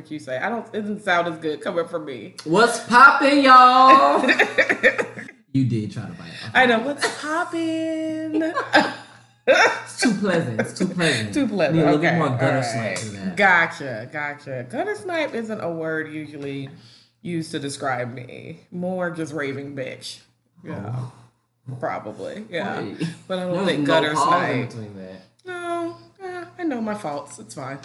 what you say. I don't. It doesn't sound as good coming from me. What's poppin', y'all? you did try to bite off. I know what's poppin'. It's too pleasant. It's too pleasant. Too pleasant. Need a little okay. more gutter all snipe right. to that. Gotcha. Gotcha. Gutter snipe isn't a word usually used to describe me. More just raving bitch. Yeah. Probably. Yeah. Wait. But I don't was think no gutter snipe. between that. No, eh, I know my faults. It's fine.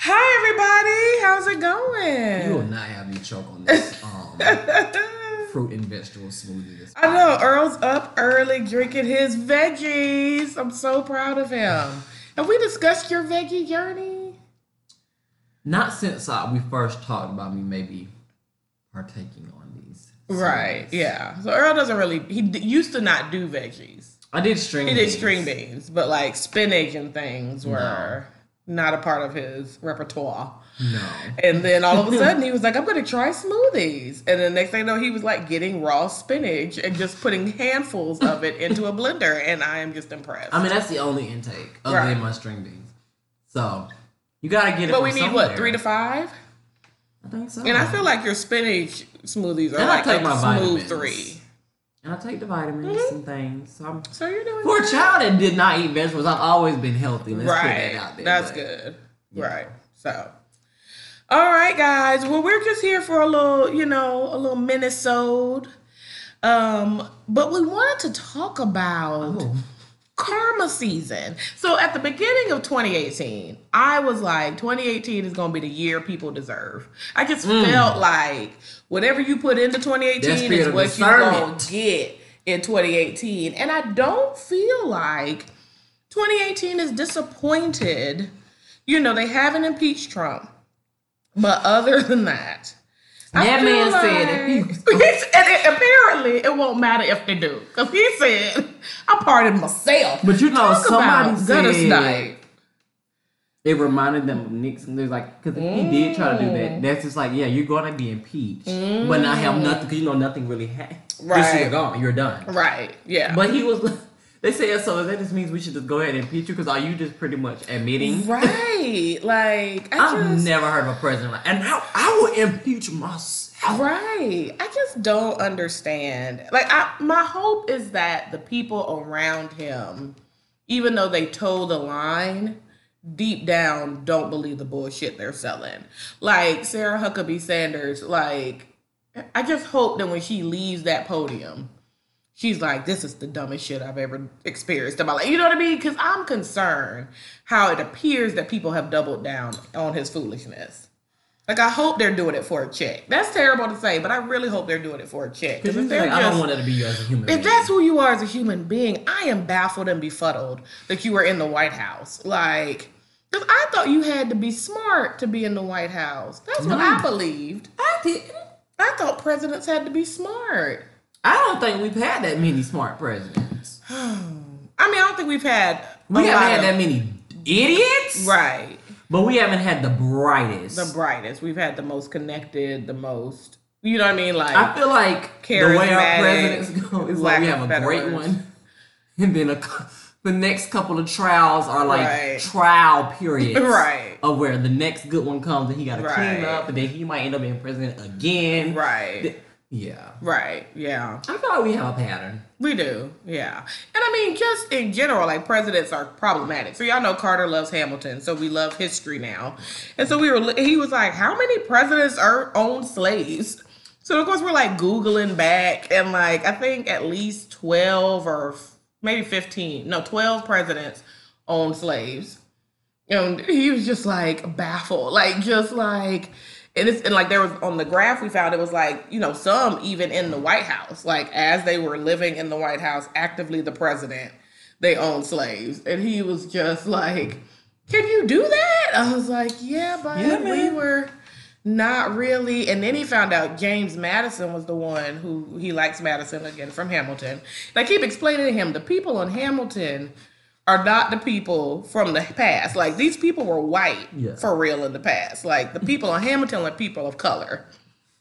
Hi, everybody. How's it going? You will not have me choke on this um, fruit and vegetable smoothie. This I know Earl's up early drinking his veggies. I'm so proud of him. Have we discussed your veggie journey? Not since uh, we first talked about me maybe partaking on these. Right. smoothies. Yeah. So Earl doesn't really. He d- used to not do veggies. I did string. He did beans. string beans, but like spinach and things were not a part of his repertoire. No. And then all of a sudden he was like, I'm gonna try smoothies. And then next thing you know, he was like getting raw spinach and just putting handfuls of it into a blender. And I am just impressed. I mean that's the only intake other Right. than my string beans. So you gotta get it. but we need somewhere. what, three to five? I think so. And I feel like your spinach smoothies are And like a smooth vitamins. three. And I take the vitamins Mm-hmm. and things. So I'm So you're doing for a child that did not eat vegetables. I've always been healthy. Let's put right. that out there. That's but- good. yeah. Right. So all right, guys. Well, we're just here for a little, you know, a little Minnesota. Um, but we wanted to talk about Oh. karma season. So at the beginning of 2018, I was like, 2018 is going to be the year people deserve. I just felt like whatever you put into 2018 is what you're going to get in 2018. And I don't feel like 2018 is disappointed. You know, they haven't impeached Trump. But other than that, I That feel man said like- He's- and it- apparently it won't matter if they do. Because he said, I pardoned myself. But you know, Talk somebody about gutter said snipe. It reminded them of Nixon. There's like, because if he did try to do Mm. that, that's just like, yeah, you're gonna be impeached, but not have nothing because you know nothing really happened. Right. you're gone, you're done. Right, yeah. But he was. They said so. That just means we should just go ahead and impeach you because are you just pretty much admitting? right. Like, I I've just. never heard of a president like, and now I will impeach myself. Right. I just don't understand. Like I my hope is that the people around him, even though they toe the line, deep down don't believe the bullshit they're selling. Like Sarah Huckabee Sanders, like I just hope that when she leaves that podium, she's like, this is the dumbest shit I've ever experienced in my life. You know what I mean? Because I'm concerned how it appears that people have doubled down on his foolishness. Like I hope they're doing it for a check. That's terrible to say, but I really hope they're doing it for a check. Because Because if they're like, I don't want it to be you as a human. if being. that's who you are as a human being, I am baffled and befuddled that you were in the White House. Like, because I thought you had to be smart to be in the White House. That's what I believed. I didn't. I thought presidents had to be smart. I don't think we've had that many smart presidents. I mean, I don't think we've had. We haven't had of- that many idiots, Right. but we haven't had the brightest. The brightest. We've had the most connected, the most. You know what I mean? Like, I feel like the way our presidents go is like we have a great one, and then a, the next couple of trials are like Right. trial periods, Right. Of where the next good one comes and he got to Right. clean up, and then he might end up being president again. right. Th- Yeah, Right. Yeah. I feel like we have a pattern. We do, yeah. And I mean, just in general, like presidents are problematic. So y'all know Carter loves Hamilton, so we love history now. And so we were, he was like, "How many presidents are owned slaves?" So of course we're like googling back, and like I think at least twelve or maybe fifteen, no, twelve presidents owned slaves. And he was just like baffled, like just like, and it's and like there was on the graph we found it was like you know some even in the White House, like as they were living in the White House, actively the president, they owned slaves, and he was just like, "Can you do that?" I was like, "Yeah, but Yeah, we were." Not really. And then he found out James Madison was the one who he likes Madison again from Hamilton. And I keep explaining to him the people in Hamilton are not the people from the past. Like these people were white Yeah. for real in the past. Like the people in Hamilton are people of color.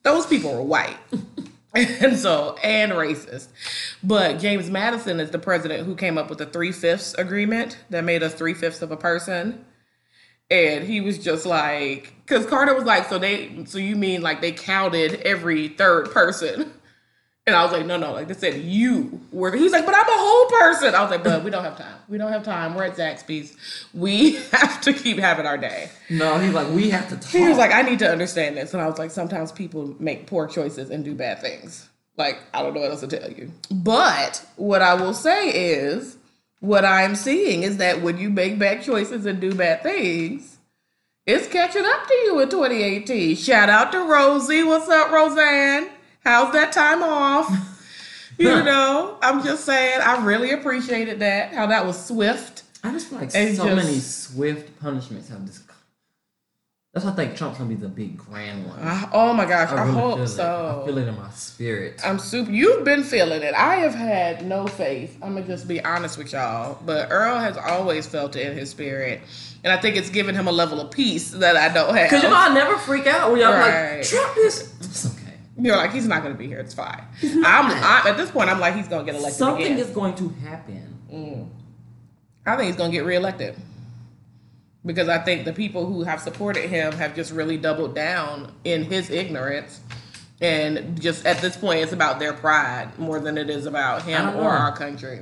Those people were white. and so and racist. But James Madison is the president who came up with the three fifths agreement that made us three fifths of a person. And he was just like, because Carter was like, so they, so you mean like they counted every third person? And I was like, no, no, like they said you were. He's like, but I'm a whole person. I was like, but we don't have time. We don't have time. We're at Zaxby's. We have to keep having our day. No, he's like, we have to talk. He was like, I need to understand this. And I was like, sometimes people make poor choices and do bad things. Like, I don't know what else to tell you. But what I will say is, what I'm seeing is that when you make bad choices and do bad things, it's catching up to you in 2018. Shout out to Rosie. What's up, Roseanne? How's that time off? you know, I'm just saying, I really appreciated that, how that was swift. I just feel like And so just- many swift punishments have just. That's why I think Trump's gonna be the big grand one. I, oh my gosh, I, really hope so. it. I feel it in my spirit. I'm super. You've been feeling it. I have had no faith. I'm gonna just be honest with y'all. But Earl has always felt it in his spirit, and I think it's given him a level of peace that I don't have. Cause you know I never freak out when y'all Right. like Trump is. It's okay. You're like he's not gonna be here. It's fine. I'm, I'm at this point. I'm like he's gonna get elected Something again. is going to happen. Mm. I think he's gonna get reelected because I think the people who have supported him have just really doubled down in his ignorance. And just at this point, it's about their pride more than it is about him or know. our country.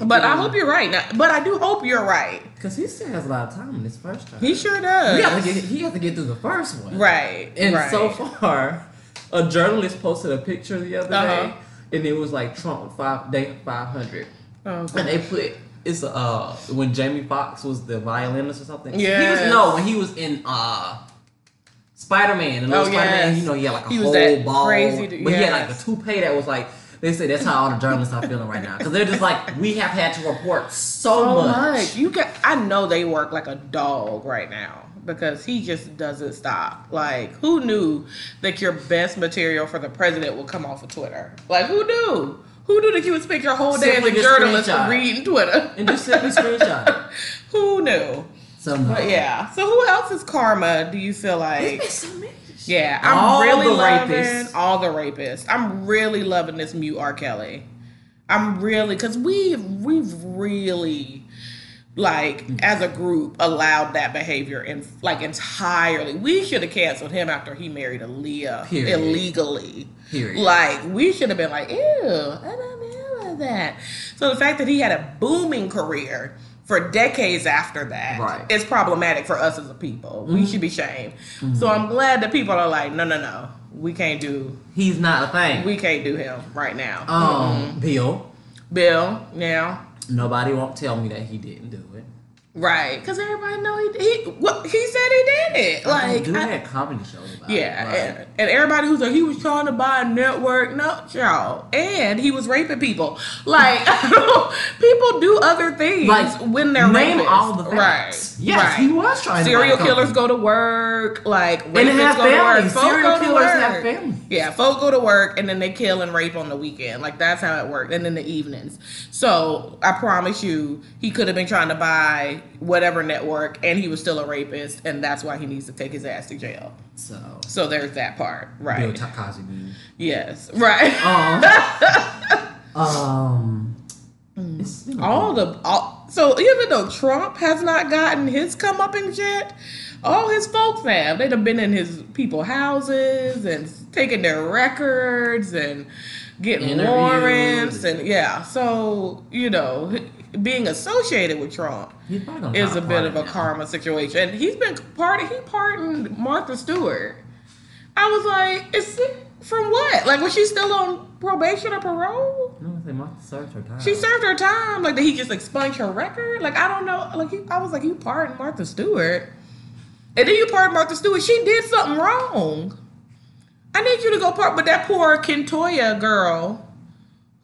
But I hope you're right. Now, but I do hope you're right. because he still has a lot of time in this first time. He sure does. He has to get. He has to get through the first one. Right. And right. so far, a journalist posted a picture the other Uh-huh. day, and it was like Trump five day five hundred, Oh, and they put it's uh when Jamie Foxx was the violinist or something. Yeah. he was no when he was in uh. Spider Man, and Oh, Spider Man, yes. you know, he had like a He was whole that ball, crazy dude, but he had like yes. a toupee that was like. They say that's how all the journalists are feeling right now because they're just like we have had to report so, so much. much. You can. I know they work like a dog right now because he just doesn't stop. Like, who knew that your best material for the president would come off of Twitter? Like, who knew? Who knew that you would spend your whole day as Simply a just journalist screenshot. reading Twitter? and just simply screenshot. who knew? So no. But yeah. So who else's karma do you feel like? There's been so many. Yeah, I'm All really the loving rapists. all the rapists. I'm really loving this mute R. Kelly. I'm really because we we've really like as a group allowed that behavior and like entirely. We should have canceled him after he married Aaliyah Period. illegally. Period. Like we should have been like, ew, I don't know that. So the fact that he had a booming career for decades after that Right. Mm-hmm. is problematic for us as a people. We should be shamed. So I'm glad that people are like, no, no, no, we can't do, He's not a thing. we can't do him right now. um, Bill. Bill, now, Nobody won't tell me that he didn't do it. Right? Because everybody know he he well, he said he did it. Like, dude I- had comedy shows about Yeah, it. Like, and, everybody who's like he was trying to buy a network, no, y'all, and he was raping people. Like people do other things Like, when they're name rapists. all the facts. Right, Yes, right. he was trying to Serial killers go to work, like And they have go to work. Serial killers have families. Yeah, folk go to work and then they kill and rape on the weekend. Like that's how it worked. And in the evenings. So I promise you, he could have been trying to buy whatever network and he was still a rapist, and that's why he needs to take his ass to jail. So, So there's that part, right? Bill? Cosby. Yes, right. Um, um, it's been a all the all, so even though Trump has not gotten his come up in yet, all his folks have. They'd have been in his people houses and taking their records and getting warrants and yeah. So you know, being associated with Trump He's probably gonna is a bit of a karma situation. And he's been pardoned. He pardoned Martha Stewart. I was like, is it from what? Like, was she still on probation or parole? No, they must have served her time. She served her time. Like, did he just expunge her record? Like, I don't know. Like, he, I was like, you pardoned Martha Stewart, and then you pardon Martha Stewart. She did something wrong. I need you to go part, but that poor Kentoya girl,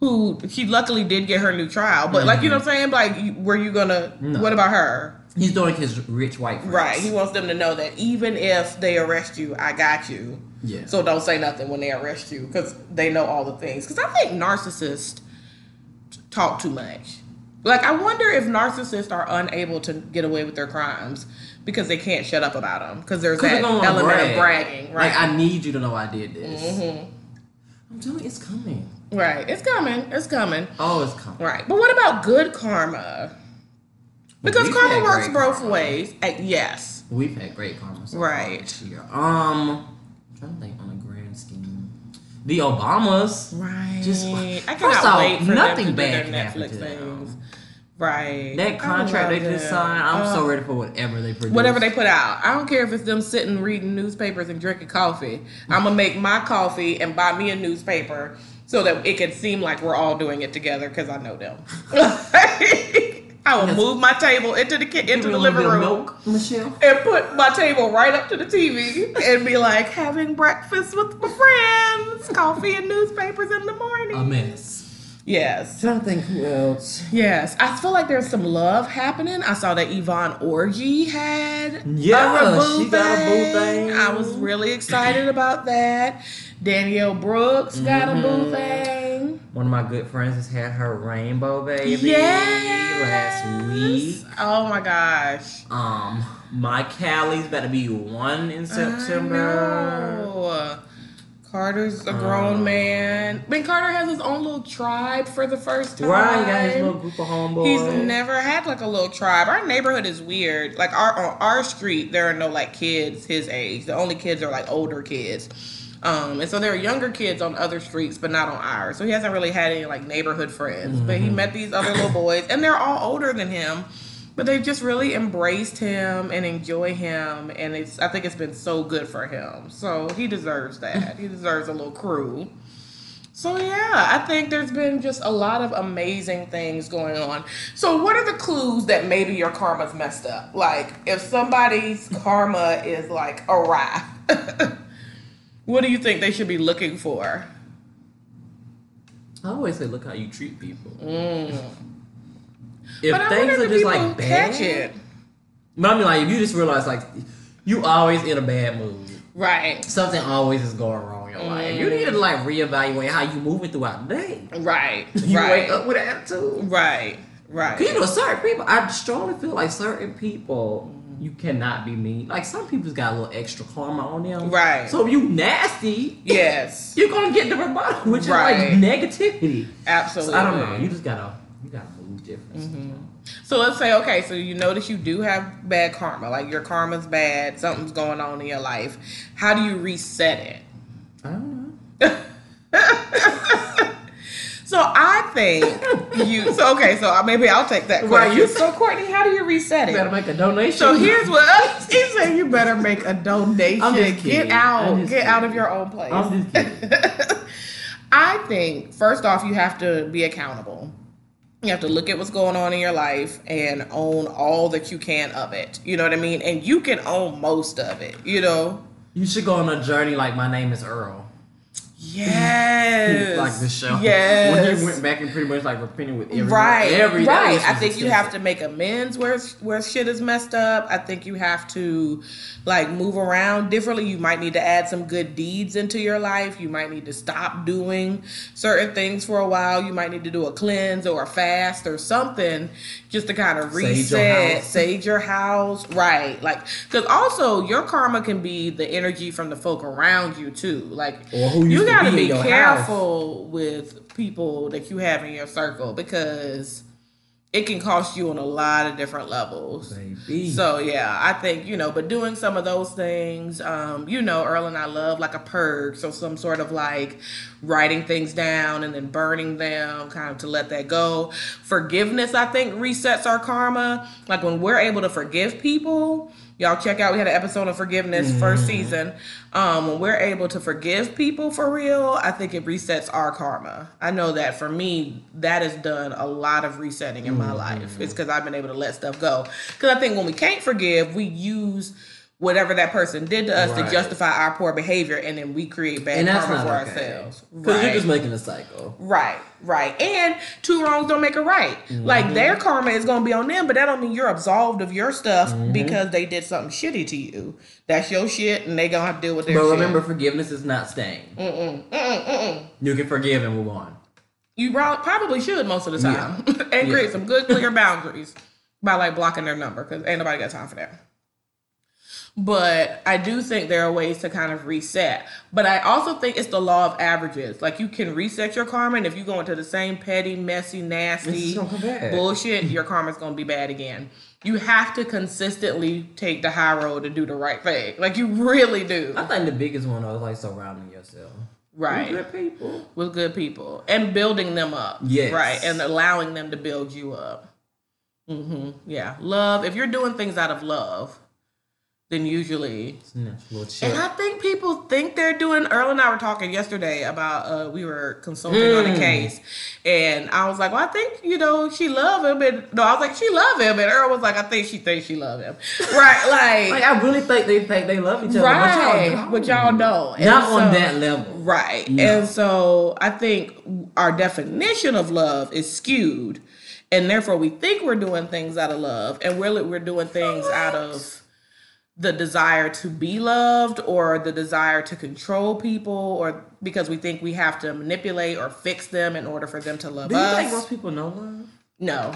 who she luckily did get her new trial. But like, you know what I'm saying? Like, were you gonna? No. What about her? He's doing his rich white friends. Right. He wants them to know that even if they arrest you, I got you. Yeah. So don't say nothing when they arrest you because they know all the things. Because I think narcissists talk too much. Like I wonder if narcissists are unable to get away with their crimes because they can't shut up about them because there's 'Cause that they're gonna wanna element brag. of bragging, right? Like I need you to know I did this. Mm-hmm. I'm telling you, it's coming. Right. It's coming. It's coming. Oh, it's coming. Right. But what about good karma? Because karma works both karma. ways. Uh, yes. We've had great karma so Right. far this year. Um, I'm trying to think on a grand scheme. The Obamas. Right. Just- I first cannot off, wait for nothing them to do bad their Netflix to things. Right. That contract they just signed, I'm so Uh, ready for whatever they produce. Whatever they put out. I don't care if it's them sitting reading newspapers and drinking coffee. I'm gonna make my coffee and buy me a newspaper so that it can seem like we're all doing it together because I know them. I will Yes. move my table into the ki- into the living room milk, Michelle. and put my table right up to the TV and be like having breakfast with my friends, coffee and newspapers in the morning. A mess. Yes. trying to think who else. Yes, I feel like there's some love happening. I saw that Yvonne Orji had Yeah, a she got a boo thing. I was really excited about that. Danielle Brooks got a boo Mhm. thing. One of my good friends has had her rainbow baby Yes. last week. Oh my gosh. Um, my Callie's about to be one in September. Carter's a grown Um, man. Mean, Carter has his own little tribe for the first time. Right, he got his little group of homeboys. He's never had like a little tribe. Our neighborhood is weird. Like our on our street, there are no like kids his age. The only kids are like older kids. Um, and so there are younger kids on other streets, but not on ours. So he hasn't really had any like neighborhood friends. But he met these other little boys, and they're all older than him. But they've just really embraced him and enjoy him, and it's I think it's been so good for him. So he deserves that. he deserves a little crew. So yeah, I think there's been just a lot of amazing things going on. So what are the clues that maybe your karma's messed up? Like if somebody's karma is like awry, what do you think they should be looking for? I always say, look how you treat people. Mm. If but things are just like catch bad, it. but I mean, like if you just realize like you always in a bad mood, Right, something always is going wrong in your life. You need to mm-hmm. like reevaluate how you moving throughout the day. right, You right, wake up with an attitude. right, right. You know, certain people, I strongly feel like certain people, you cannot be mean. Like some people's got a little extra karma on them. Right. So if you nasty, Yes, you're gonna get the rebuttal, which Right. is like negativity. absolutely. So I don't know. You just gotta, you gotta different. Mm-hmm. So let's say, okay, so you notice you do have bad karma, like your karma's bad, something's going on in your life. How do you reset it? I don't know. So I think you. So okay, so maybe I'll take that Right, you- so Courtney, how do you reset it? You better make a donation. So here's what he said: you better make a donation. I'm just Get out, I'm get just out of your own place. I'm just kidding. I think first off, you have to be accountable. You have to look at what's going on in your life and own all that you can of it. You know what I mean? And you can own most of it. You know? You should go on a journey like my name is Earl. Yes. like the show. Yes. When he went back and pretty much like repented with every right, every right. I think you have to make amends where where shit is messed up. I think you have to like move around differently. You might need to add some good deeds into your life. You might need to stop doing certain things for a while. You might need to do a cleanse or a fast or something just to kind of Sage your reset, house. sage your house, right? Like because also your karma can be the energy from the folk around you too. Like Or who you used to got to be be careful with people that you have in your circle because it can cost you on a lot of different levels. Baby. So yeah, I think you know, but doing some of those things, um, you know, Earl and I love like a purge, so some sort of like writing things down and then burning them, kind of to let that go. Forgiveness, I think, resets our karma. Like when we're able to forgive people, y'all check out. We had an episode on forgiveness first season. Um, when we're able to forgive people for real, I think it resets our karma. I know that for me, that has done a lot of resetting in my life. It's because I've been able to let stuff go. Because I think when we can't forgive, we use whatever that person did to us Right. to justify our poor behavior, and then we create bad and that's karma not for okay. ourselves. Because you're just making a cycle. Right, right. And two wrongs don't make a right. Mm-hmm. Like their karma is gonna be on them, but that don't mean you're absolved of your stuff Mm-hmm. because they did something shitty to you. That's your shit and they gonna have to deal with their But shit. remember, forgiveness is not staying. Mm-mm, mm-mm, mm-mm. You can forgive and move on. You probably should most of the time. and Yeah. create some good clear boundaries by like blocking their number because ain't nobody got time for that. But I do think there are ways to kind of reset. But I also think it's the law of averages. Like you can reset your karma, and if you go into the same petty, messy, nasty It's gonna come back. bullshit, your karma's gonna be bad again. you have to consistently take the high road to do the right thing. Like you really do. I think the biggest one though is like surrounding yourself. Right. With good people. With good people. And building them up. Yes. Right. And allowing them to build you up. hmm Yeah. Love. If you're doing things out of love, then usually It's a nice little chill. And I think people think they're doing. Earl and I were talking yesterday about uh, we were consulting on a Mm. case, and I was like, "Well, I think you know she love him," and no, I was like, "She love him," and Earl was like, "I think she thinks she love him," right? Like Like, I really think they think they love each other, right, but y'all, but y'all know, And not on that level. Right. No. And so I think our definition of love is skewed. And therefore we think we're doing things out of love and really we're doing things out of the desire to be loved or the desire to control people or because we think we have to manipulate or fix them in order for them to love Do you us. think most people know love? no.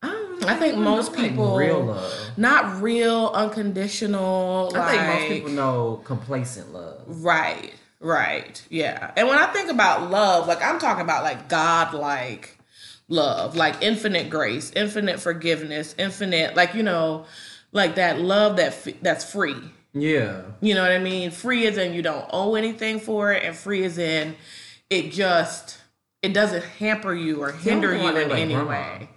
I, really I think people most like, people real love. Not real unconditional I think most people know complacent love. Right, right, yeah. And when I think about love, like I'm talking about like God like love, like infinite grace, infinite forgiveness, infinite like you know, like that love that f- that's free. Yeah. You know what I mean? Free is in you don't owe anything for it, and free is in it just it doesn't hamper you or hinder you in like any grandma. way.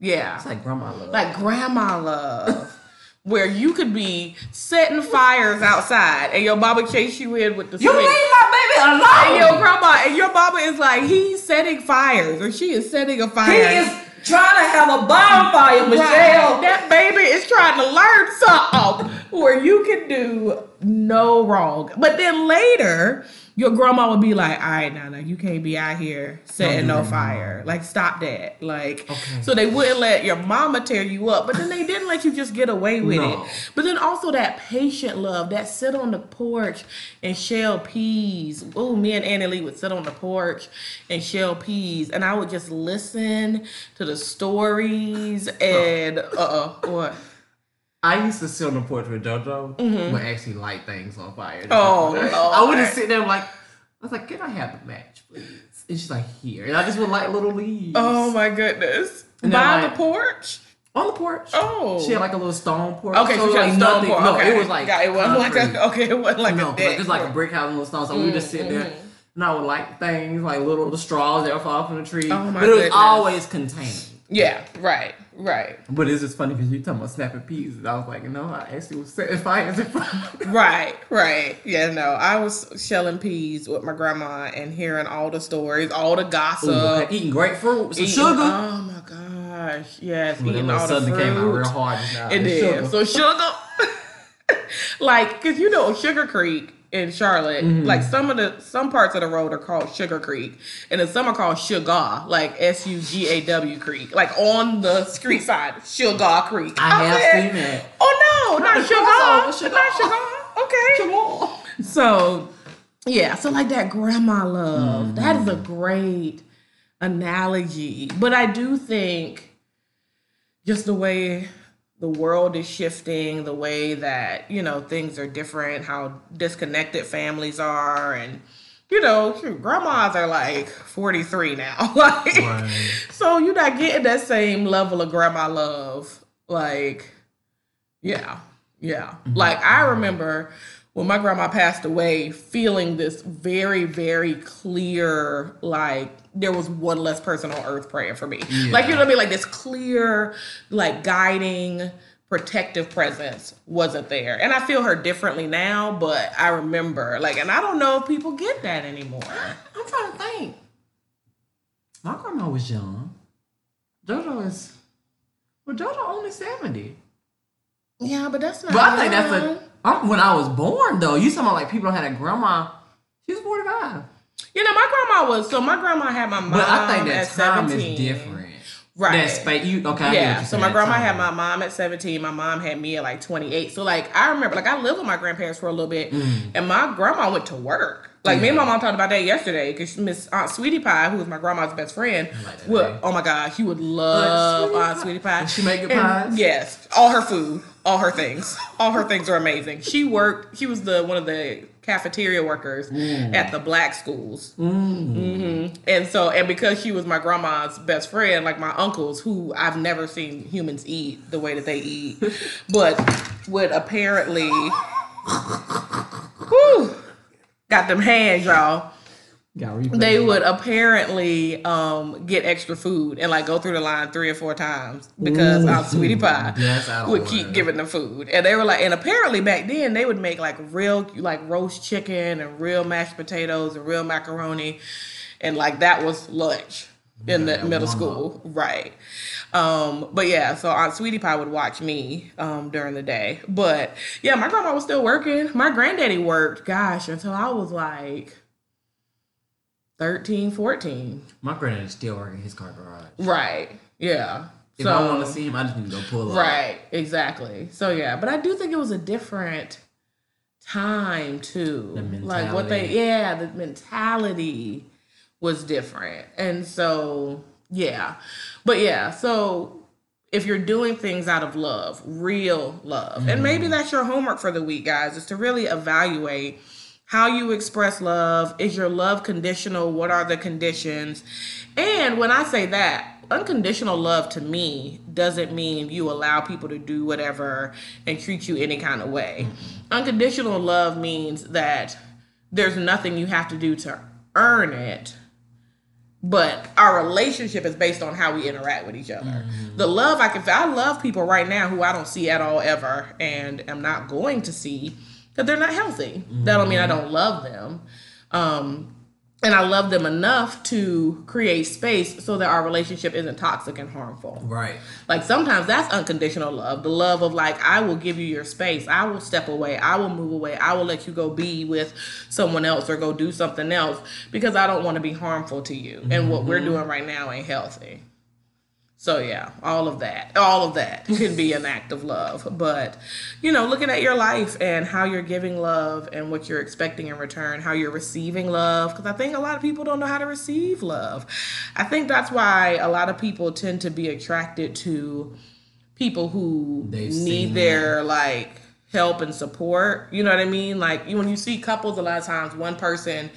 Yeah It's like grandma love. like grandma love, where you could be setting fires outside and your mama chase you in with the you switch. leave my baby alone. And your grandma and your mama is like, he's setting fires or she is setting a fire. he is trying to have a bonfire, Right. Michelle. That baby is trying to learn something where you can do no wrong. But then later, your grandma would be like, all right, now, you can't be out here setting no fire. Like, stop that. Like, Okay. so they wouldn't let your mama tear you up, but then they didn't let you just get away with No. it. But then also that patient love, that sit on the porch and shell peas. Oh, me and Annie Lee would sit on the porch and shell peas, and I would just listen to the stories and uh uh, what? I used to sit on the porch with JoJo, but actually light things on fire. Mm-hmm. Oh, I would Lord. just sit there like, I was like, can I have the match, please? And she's like, here. And I just would light little leaves. Oh my goodness! And By like- the porch. On the porch. Oh. She had like a little stone porch. Okay, so it she was had a stone nothing- porch. No, okay. it was like yeah, it wasn't like a okay, it wasn't like no, a but deck it's like a brick house and little stone. So we would just sit there. And I would light things like little the straws that would fall from the tree. Oh, my but it was goodness. always contained. Yeah, right, right, But it's just funny because you talking about snapping peas, and I was like, you know, I actually was setting fires in front of right, right. Yeah, no, I was shelling peas with my grandma and hearing all the stories, all the gossip. Ooh, eating grapefruit, some eating- sugar. Oh my gosh, yes, that eating all the southern came out fruit. real hard now. It did. sugar. So sugar, like, cause you know Sugar Creek in Charlotte, Mm-hmm. like some of the some parts of the road are called Sugar Creek, and then some are called Sugar, like S U G A W Creek, like on the street side, Sugar Creek. I have said, seen it. Oh no, not Sugar, Sugar. not Sugar. Okay. So yeah, so like that grandma love, that is a great analogy. But I do think just the way the world is shifting, the way that, you know, things are different, how disconnected families are and you know, grandmas are like 43 now. like Right. so you're not getting that same level of grandma love. Like, yeah, yeah. Mm-hmm. Like I mm-hmm. remember when my grandma passed away, feeling this very, very clear, like there was one less person on earth praying for me. Like you know what I mean? Like this clear, like guiding, protective presence wasn't there. And I feel her differently now, but I remember like, and I don't know if people get that anymore. I'm trying to think. My grandma was young. JoJo is, well, JoJo only 70. Yeah, but that's not. But I think that's a, I'm, when I was born though, you talking about like people don't had a grandma, she was 45. You know, my grandma was so. My grandma had my mom But I think at that time seventeen. is different. Right. That space, you, okay, I get what yeah. So my grandma had my mom at seventeen. My mom had me at like twenty eight. So like I remember, like I lived with my grandparents for a little bit, and my grandma went to work. Like me and my Mm. Mom talked about that yesterday because Miss Aunt Sweetie Pie, who was my grandma's best friend, like would oh my god, she would love Sweetie Aunt Sweetie Pie. She make And pies? Yes, all her food, all her things. All her things are amazing. She worked. She was the one of the cafeteria workers at the black schools. hmm And so, and because she was my grandma's best friend, like my uncles, who I've never seen humans eat the way that they eat, but would apparently, whew, got them hands, y'all. They would apparently um, get extra food and like go through the line three or four times because our sweetie pie Yes, would keep giving them food. And they were like and apparently back then they would make like real like roast chicken and real mashed potatoes and real macaroni. And like that was lunch in the middle school. Right. Um but yeah so aunt sweetie pie would watch me um during the day. But yeah my grandma was still working. My granddaddy worked gosh until i was like 13 14 My is still working his car garage. right. Yeah. If I want to see him, I just need to go pull up. right. Exactly. So yeah. But i do think it was a different time too. Like what they yeah the mentality was different. And so yeah. But yeah. So if you're doing things out of love real love and maybe mm-hmm. that's your homework for the week guys is to really evaluate how you express love is your love conditional? What are the conditions? And when i say that unconditional love to me doesn't mean you allow people to do whatever and treat you any kind of way. Mm-hmm. Unconditional love means that there's nothing you have to do to earn it but our relationship is based on how we interact with each other. Mm-hmm. The love I can feel, I love people right now who I don't see at all ever and am not going to see because they're not healthy. That don't mean I don't love them. Um, and I love them enough to create space so that our relationship isn't toxic and harmful. Right. Like sometimes that's unconditional love. The love of like I will give you your space. I will step away. I will move away. I will let you go be with someone else or go do something else because I don't want to be harmful to you. And what we're doing right now ain't healthy. So yeah, all of that, all of that can be an act of love. But you know, looking at your life and how you're giving love and what you're expecting in return, how you're receiving love, because I think a lot of people don't know how to receive love. I think that's why a lot of people tend to be attracted to people who They've need their like help and support. You know what I mean? Like when you see couples, a lot of times one person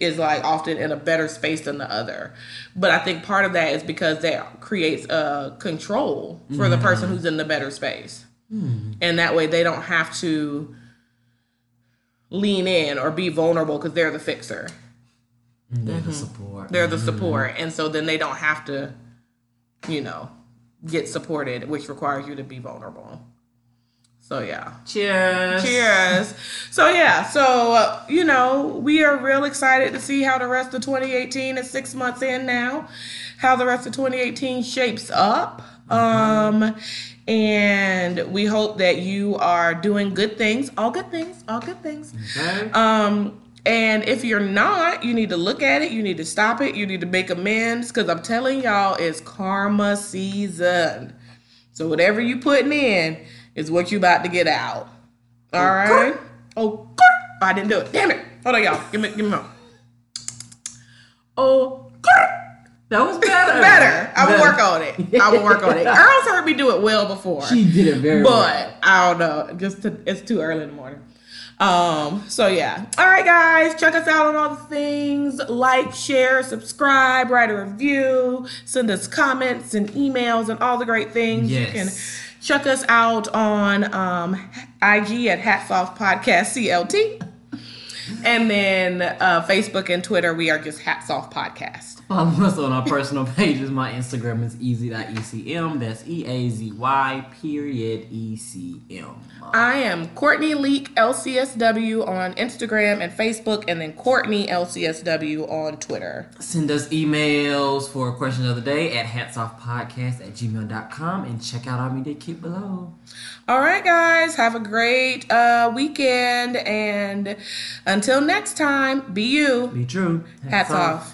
is like often in a better space than the other. But I think part of that is because that creates a control for the person mm-hmm. who's in the better space, hmm. and that way they don't have to lean in or be vulnerable because they're the fixer. They're the mm-hmm. support. They're the mm-hmm. support, and so then they don't have to, you know, get supported, which requires you to be vulnerable. So yeah. Cheers. Cheers. So yeah, so uh, you know, we are real excited to see how the rest of 2018 is 6 months in now, how the rest of 2018 shapes up. Um and we hope that you are doing good things, all good things, all good things. Okay. Um, and if you're not, you need to look at it. You need to stop it. You need to make amends because I'm telling y'all, it's karma season. So whatever you putting in is what you about to get out. All right. Oh, I didn't do it. Damn it. Hold on, y'all. Give me, give me more. Oh, that was better. better. I will work on it. I will work on it. Earl's heard me do it well before. She did it very well. But I don't know. Just to, it's too early in the morning. Um. So yeah. All right, guys. Check us out on all the things. Like, share, subscribe, write a review, send us comments and emails and all the great things. You can check us out on um, IG at Hats Off Podcast CLT. And then uh, Facebook and Twitter, we are just Hats Off Podcast. Follow us on our personal pages. My Instagram is easy.ecm. That's E A Z Y period E C M. I am Courtney Leak LCSW on Instagram and Facebook, and then Courtney LCSW on Twitter. Send us emails for a question of the day at hatsoffpodcast at gmail.com and check out our media kit below. All right, guys, have a great uh, weekend, and until next time, be you. Be true. Hats off. I'm